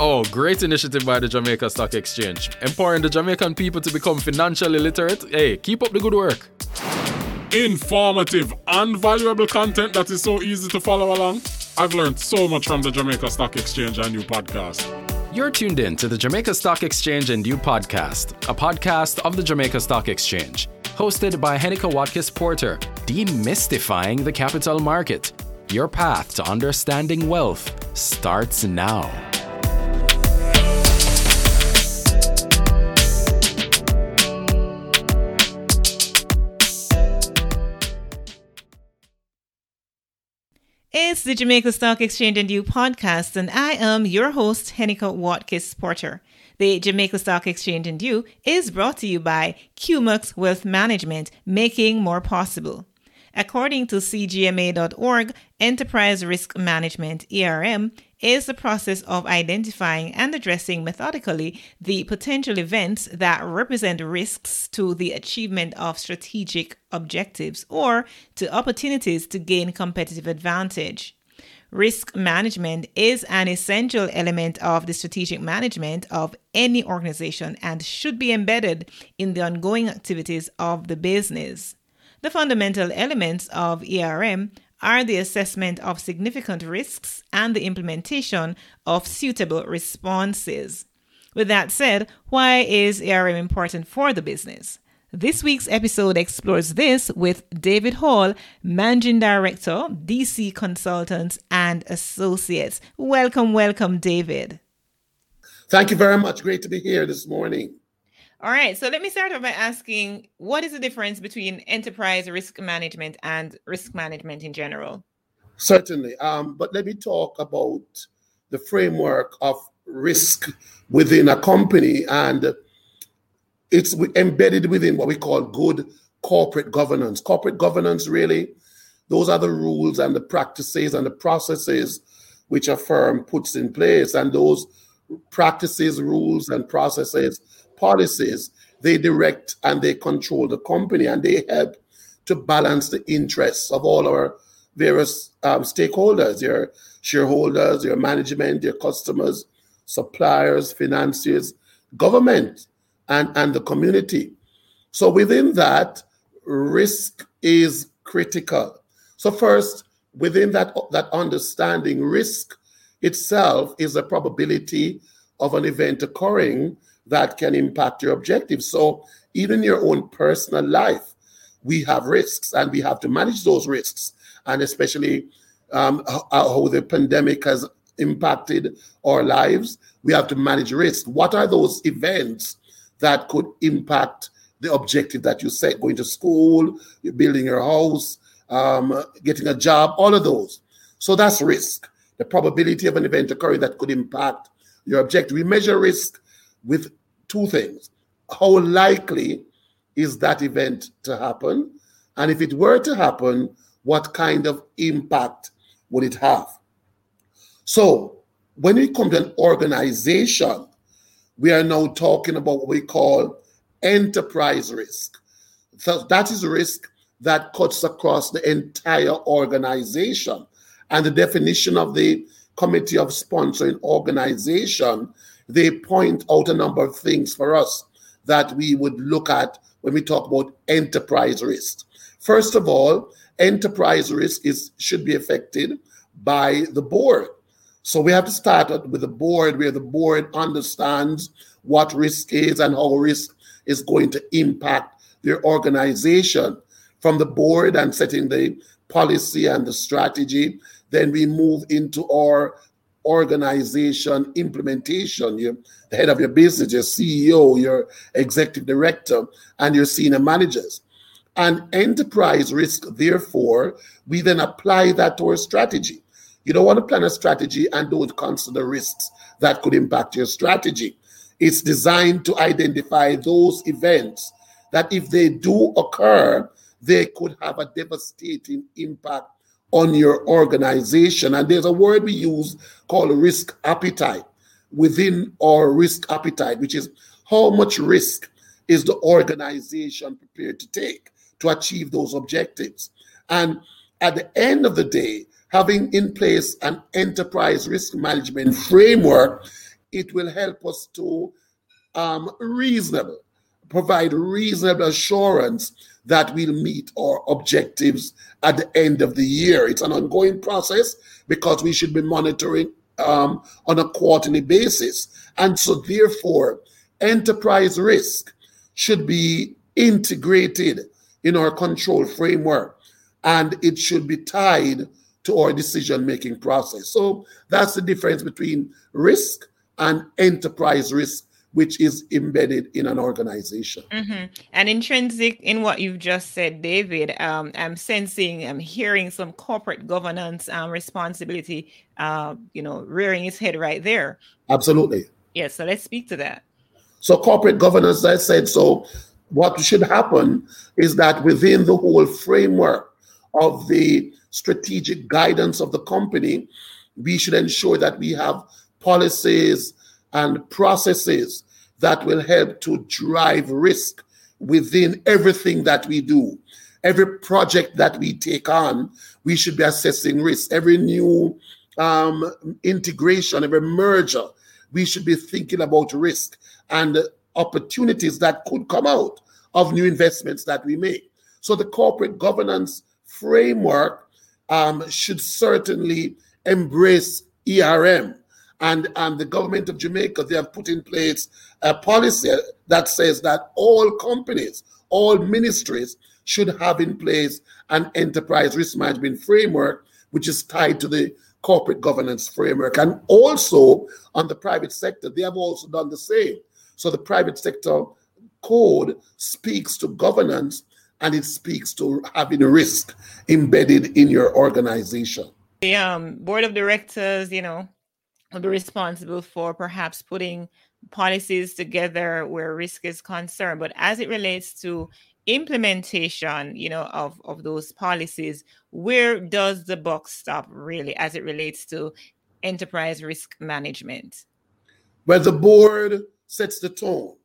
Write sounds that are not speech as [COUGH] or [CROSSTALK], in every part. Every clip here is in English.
Oh, great initiative by the Jamaica Stock Exchange. Empowering the Jamaican people to become financially literate. Hey, keep up the good work. Informative and valuable content that is so easy to follow along. I've learned so much from the Jamaica Stock Exchange and you podcast. You're tuned in to the Jamaica Stock Exchange and You podcast, a podcast of the Jamaica Stock Exchange, hosted by Heneka Watkis Porter, demystifying the capital market. Your path to understanding wealth starts now. It's the Jamaica Stock Exchange and You podcast, and I am your host, Heneka Watkis Porter. The Jamaica Stock Exchange and You is brought to you by QMUX Wealth Management, making more possible. According to CGMA.org, enterprise risk management, ERM, is the process of identifying and addressing methodically the potential events that represent risks to the achievement of strategic objectives or to opportunities to gain competitive advantage. Risk management is an essential element of the strategic management of any organization and should be embedded in the ongoing activities of the business. The fundamental elements of ERM are the assessment of significant risks and the implementation of suitable responses. With that said, why is ERM important for the business? This week's episode explores this with David Hall, Managing Director, DC Consultants and Associates. Welcome, welcome, David. Thank you very much. Great to be here this morning. All right. So let me start off by asking what is the difference between enterprise risk management and risk management in general? Certainly. Um, but let me talk about the framework of risk within a company. And it's embedded within what we call good corporate governance. Corporate governance, really, those are the rules and the practices and the processes which a firm puts in place. And those practices, rules, and processes policies, they direct and they control the company and they help to balance the interests of all our various um, stakeholders your shareholders, your management, your customers, suppliers, financiers, government, and, and the community. So within that, risk is critical. So first, within that, that understanding, risk itself is a probability of an event occurring that can impact your objectives. So even your own personal life, we have risks and we have to manage those risks. And especially um, how the pandemic has impacted our lives, we have to manage risk. What are those events that could impact the objective that you set? Going to school, building your house, um, getting a job, all of those. So that's risk. The probability of an event occurring that could impact your objective. We measure risk with two things. How likely is that event to happen? And if it were to happen, what kind of impact would it have? So, when it come to an organization, we are now talking about what we call enterprise risk. So, that is risk that cuts across the entire organization. And the definition of the Committee of Sponsoring Organization they point out a number of things for us that we would look at when we talk about enterprise risk. First of all, enterprise risk is should be affected by the board. So we have to start with the board where the board understands what risk is and how risk is going to impact their organization. From the board and setting the policy and the strategy, then we move into our organization implementation. You're the head of your business, your CEO, your executive director, and your senior managers. And enterprise risk, therefore, we then apply that to our strategy. You don't want to plan a strategy and don't consider risks that could impact your strategy. It's designed to identify those events that, if they do occur, they could have a devastating impact on your organization. And there's a word we use called risk appetite within our risk appetite, which is how much risk is the organization prepared to take to achieve those objectives. And at the end of the day, having in place an enterprise risk management framework it will help us to um, reasonable, provide reasonable assurance that we'll meet our objectives at the end of the year. It's an ongoing process because we should be monitoring um, on a quarterly basis. And so, therefore, enterprise risk should be integrated in our control framework and it should be tied to our decision making process. So, that's the difference between risk and enterprise risk which is embedded in an organization. Mm-hmm. And intrinsic in what you've just said, David, um, I'm sensing, I'm hearing some corporate governance um, responsibility, uh, you know, rearing its head right there. Absolutely. Yes. So let's speak to that. So corporate governance, I said, so what should happen is that within the whole framework of the strategic guidance of the company, we should ensure that we have policies, and processes that will help to drive risk within everything that we do. Every project that we take on, we should be assessing risk. Every new um, integration, every merger, we should be thinking about risk and opportunities that could come out of new investments that we make. So the corporate governance framework um, should certainly embrace ERM and, and the government of Jamaica, they have put in place a policy that says that all companies, all ministries should have in place an enterprise risk management framework, which is tied to the corporate governance framework. And also on the private sector, they have also done the same. So the private sector code speaks to governance and it speaks to having risk embedded in your organization. The um, board of directors, you know, will be responsible for perhaps putting policies together where risk is concerned. But as it relates to implementation, you know, of, of those policies, where does the buck stop really as it relates to enterprise risk management? Where the board sets the tone.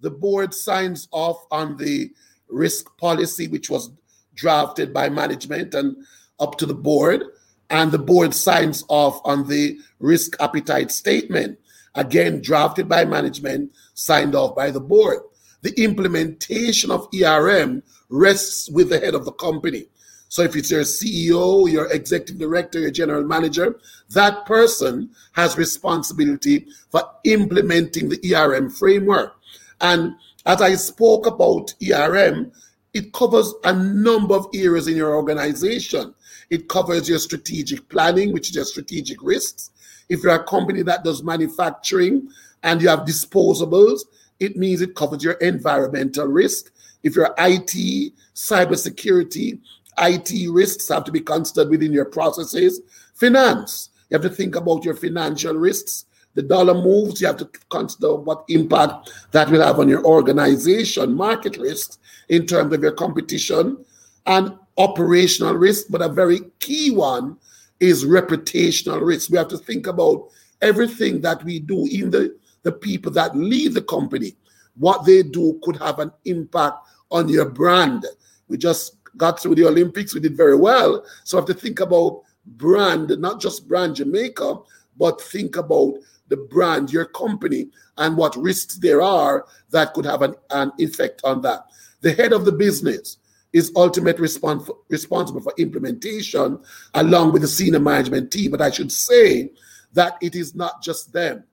The board signs off on the risk policy, which was drafted by management and up to the board and the board signs off on the risk appetite statement, again drafted by management, signed off by the board. The implementation of ERM rests with the head of the company. So if it's your CEO, your executive director, your general manager, that person has responsibility for implementing the ERM framework. And as I spoke about ERM, it covers a number of areas in your organization. It covers your strategic planning, which is your strategic risks. If you're a company that does manufacturing and you have disposables, it means it covers your environmental risk. If you're IT, cybersecurity, IT risks have to be considered within your processes. Finance, you have to think about your financial risks. The dollar moves, you have to consider what impact that will have on your organization, market risks in terms of your competition, and operational risk, but a very key one is reputational risk. We have to think about everything that we do, even the, the people that lead the company, what they do could have an impact on your brand. We just got through the Olympics, we did very well. So I have to think about brand, not just brand Jamaica, but think about the brand, your company, and what risks there are that could have an, an effect on that. The head of the business is ultimately respons- responsible for implementation along with the senior management team. But I should say that it is not just them.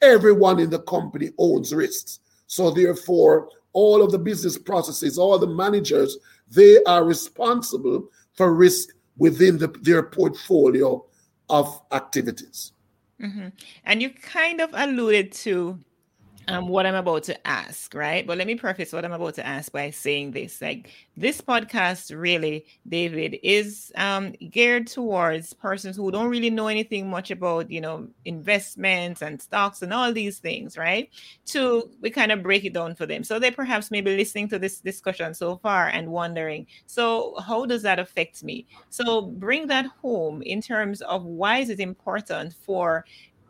Everyone in the company owns risks. So therefore, all of the business processes, all the managers, they are responsible for risk within the, their portfolio of activities. Mm-hmm. And you kind of alluded to um, what I'm about to ask, right? But let me preface what I'm about to ask by saying this. Like this podcast, really, David, is um, geared towards persons who don't really know anything much about, you know, investments and stocks and all these things, right? To we kind of break it down for them. So they perhaps may be listening to this discussion so far and wondering, so how does that affect me? So bring that home in terms of why is it important for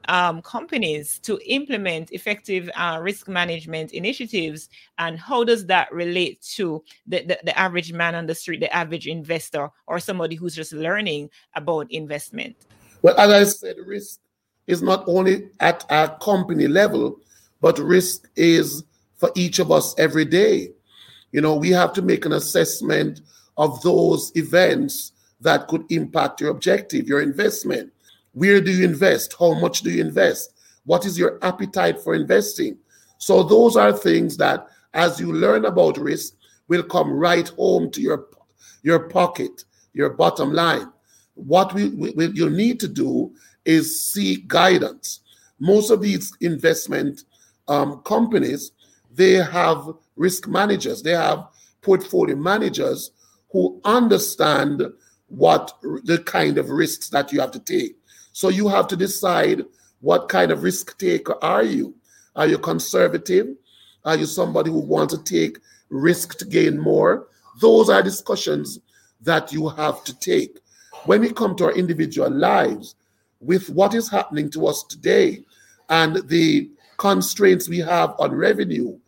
um, companies to implement effective uh, risk management initiatives and how does that relate to the, the, the, average man on the street the average investor or somebody who's just learning about investment well as i said risk is not only at a company level, but risk is for each of us every day. You know, we have to make an assessment of those events that could impact your objective, your investment. Where do you invest? How much do you invest? What is your appetite for investing? So, those are things that, as you learn about risk, will come right home to your, your pocket, your bottom line. What we, we, you need to do is seek guidance. Most of these investment um, companies, they have risk managers, they have portfolio managers who understand what the kind of risks that you have to take. So you have to decide what kind of risk taker are you? Are you conservative? Are you somebody who wants to take risk to gain more? Those are discussions that you have to take. When we come to our individual lives, with what is happening to us today and the constraints we have on revenue,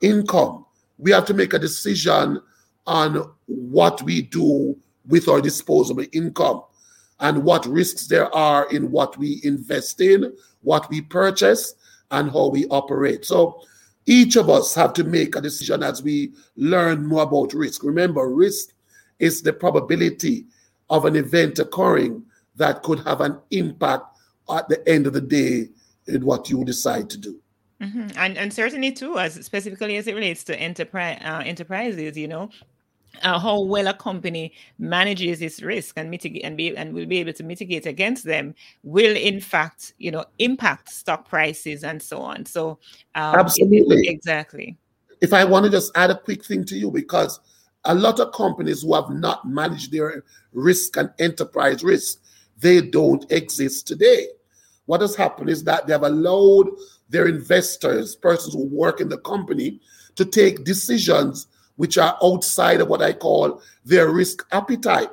income, we have to make a decision on what we do with our disposable income and what risks there are in what we invest in, what we purchase, and how we operate. So each of us have to make a decision as we learn more about risk. Remember, risk is the probability of an event occurring that could have an impact at the end of the day in what you decide to do. Mm-hmm. And certainly too, as specifically as it relates to enterprise uh, enterprises, you know, uh, how well a company manages its risk and mitigate and be and will be able to mitigate against them will in fact you know impact stock prices and so on. So um, absolutely. exactly. If i want to just add a quick thing to you because a lot of companies who have not managed their risk and enterprise risk they don't exist today. What has happened is that they have allowed their investors persons who work in the company to take decisions which are outside of what I call their risk appetite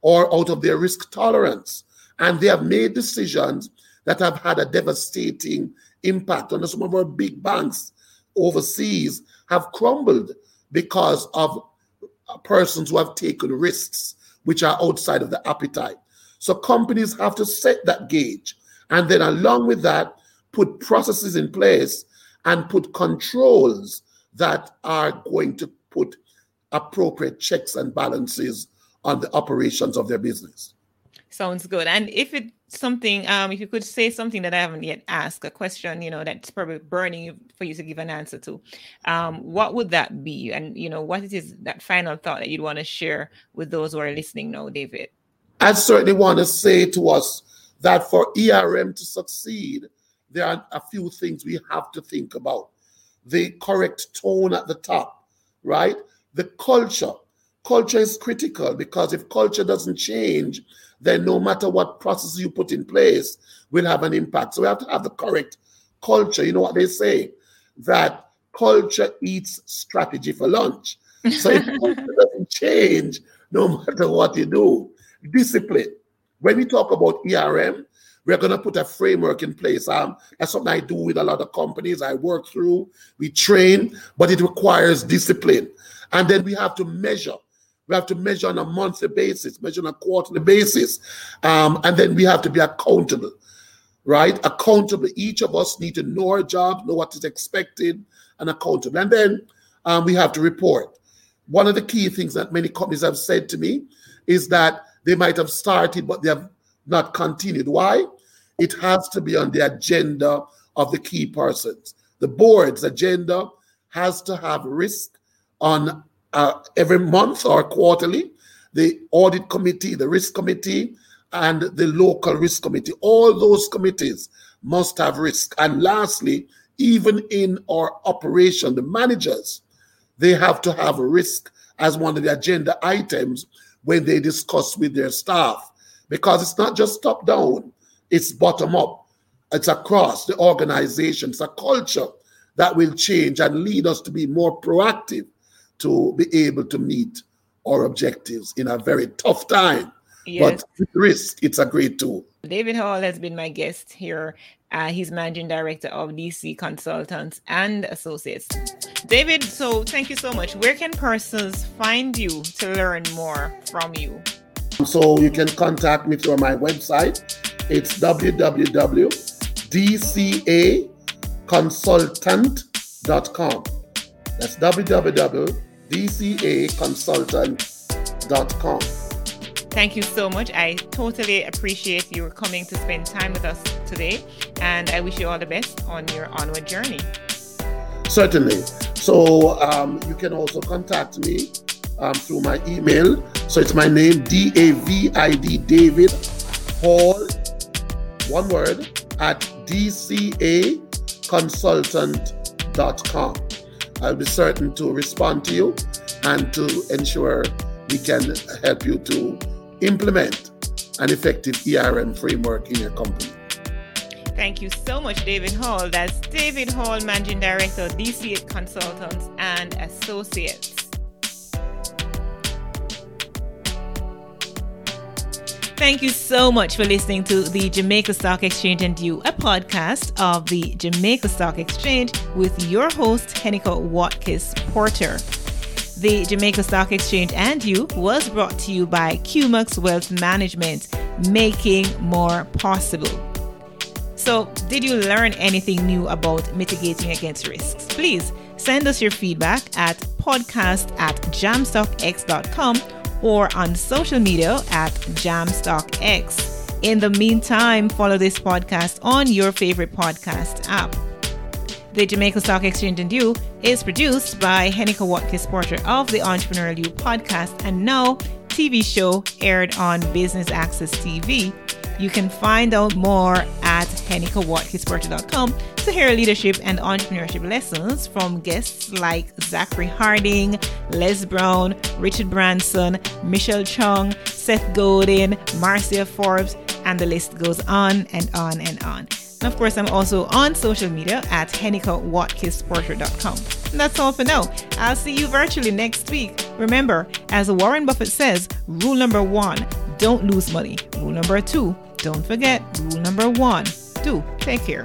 or out of their risk tolerance. And they have made decisions that have had a devastating impact on some of our big banks overseas have crumbled because of persons who have taken risks which are outside of the appetite. So companies have to set that gauge and then along with that put processes in place and put controls that are going to put appropriate checks and balances on the operations of their business. Sounds good. And if it's something, um, if you could say something that I haven't yet asked, a question, you know, that's probably burning for you to give an answer to, um, what would that be? And you know, what is that final thought that you'd want to share with those who are listening now, David? I certainly want to say to us that for ERM to succeed, there are a few things we have to think about. The correct tone at the top, right? The culture. Culture is critical because if culture doesn't change, then no matter what process you put in place will have an impact. So we have to have the correct culture. You know what they say? That culture eats strategy for lunch. So if [LAUGHS] culture doesn't change, no matter what you do, discipline. When we talk about ERM, we're going to put a framework in place. Um, that's something I do with a lot of companies. I work through, we train, but it requires discipline. And then we have to measure. We have to measure on a monthly basis, measure on a quarterly basis. Um, and then we have to be accountable, right? Accountable. Each of us need to know our job, know what is expected, and accountable. And then um, we have to report. One of the key things that many companies have said to me is that they might have started, but they have not continued. Why? It has to be on the agenda of the key persons. The board's agenda has to have risk on uh, every month or quarterly. The audit committee, the risk committee, and the local risk committee. All those committees must have risk. And lastly, even in our operation, the managers, they have to have risk as one of the agenda items when they discuss with their staff because it's not just top down, it's bottom up. It's across the organization. It's a culture that will change and lead us to be more proactive to be able to meet our objectives in a very tough time. Yes. But risk, it's a great tool. David Hall has been my guest here. Uh, he's managing director of DC Consultants and Associates. David, so thank you so much. Where can persons find you to learn more from you? So you can contact me through my website. It's www dcaconsultant.com. That's www.dcaconsultant.com. Thank you so much. I totally appreciate you coming to spend time with us today, and I wish you all the best on your onward journey. Certainly. So um, you can also contact me um, through my email. So it's my name, D A V I D David Hall, one word, at dcaconsultant.com. I'll be certain to respond to you and to ensure we can help you to implement an effective ERM framework in your company. Thank you so much, David Hall. That's David Hall, Managing Director, DC Consultants and Associates. Thank you so much for listening to the Jamaica Stock Exchange and You, a podcast of the Jamaica Stock Exchange with your host, Heneka Watkis Porter. The Jamaica Stock Exchange and You was brought to you by QMUX Wealth Management, making more possible. So, did you learn anything new about mitigating against risks? Please send us your feedback at podcast at jamstockex.com or on social media at JamStockEx. In the meantime, follow this podcast on your favorite podcast app. The Jamaica Stock Exchange and You is produced by Heneka Watkis Porter of the Entrepreneurial You podcast and now TV show aired on Business Access TV. You can find out more at to hear leadership and entrepreneurship lessons from guests like Zachary Harding, Les Brown, Richard Branson, Michelle Chung, Seth Godin, Marcia Forbes, and the list goes on and on and on. And of course, I'm also on social media at henekawatkisporter.com. And that's all for now. I'll see you virtually next week. Remember, as Warren Buffett says, rule number one, don't lose money. Rule number two, don't forget, rule number one, do take care.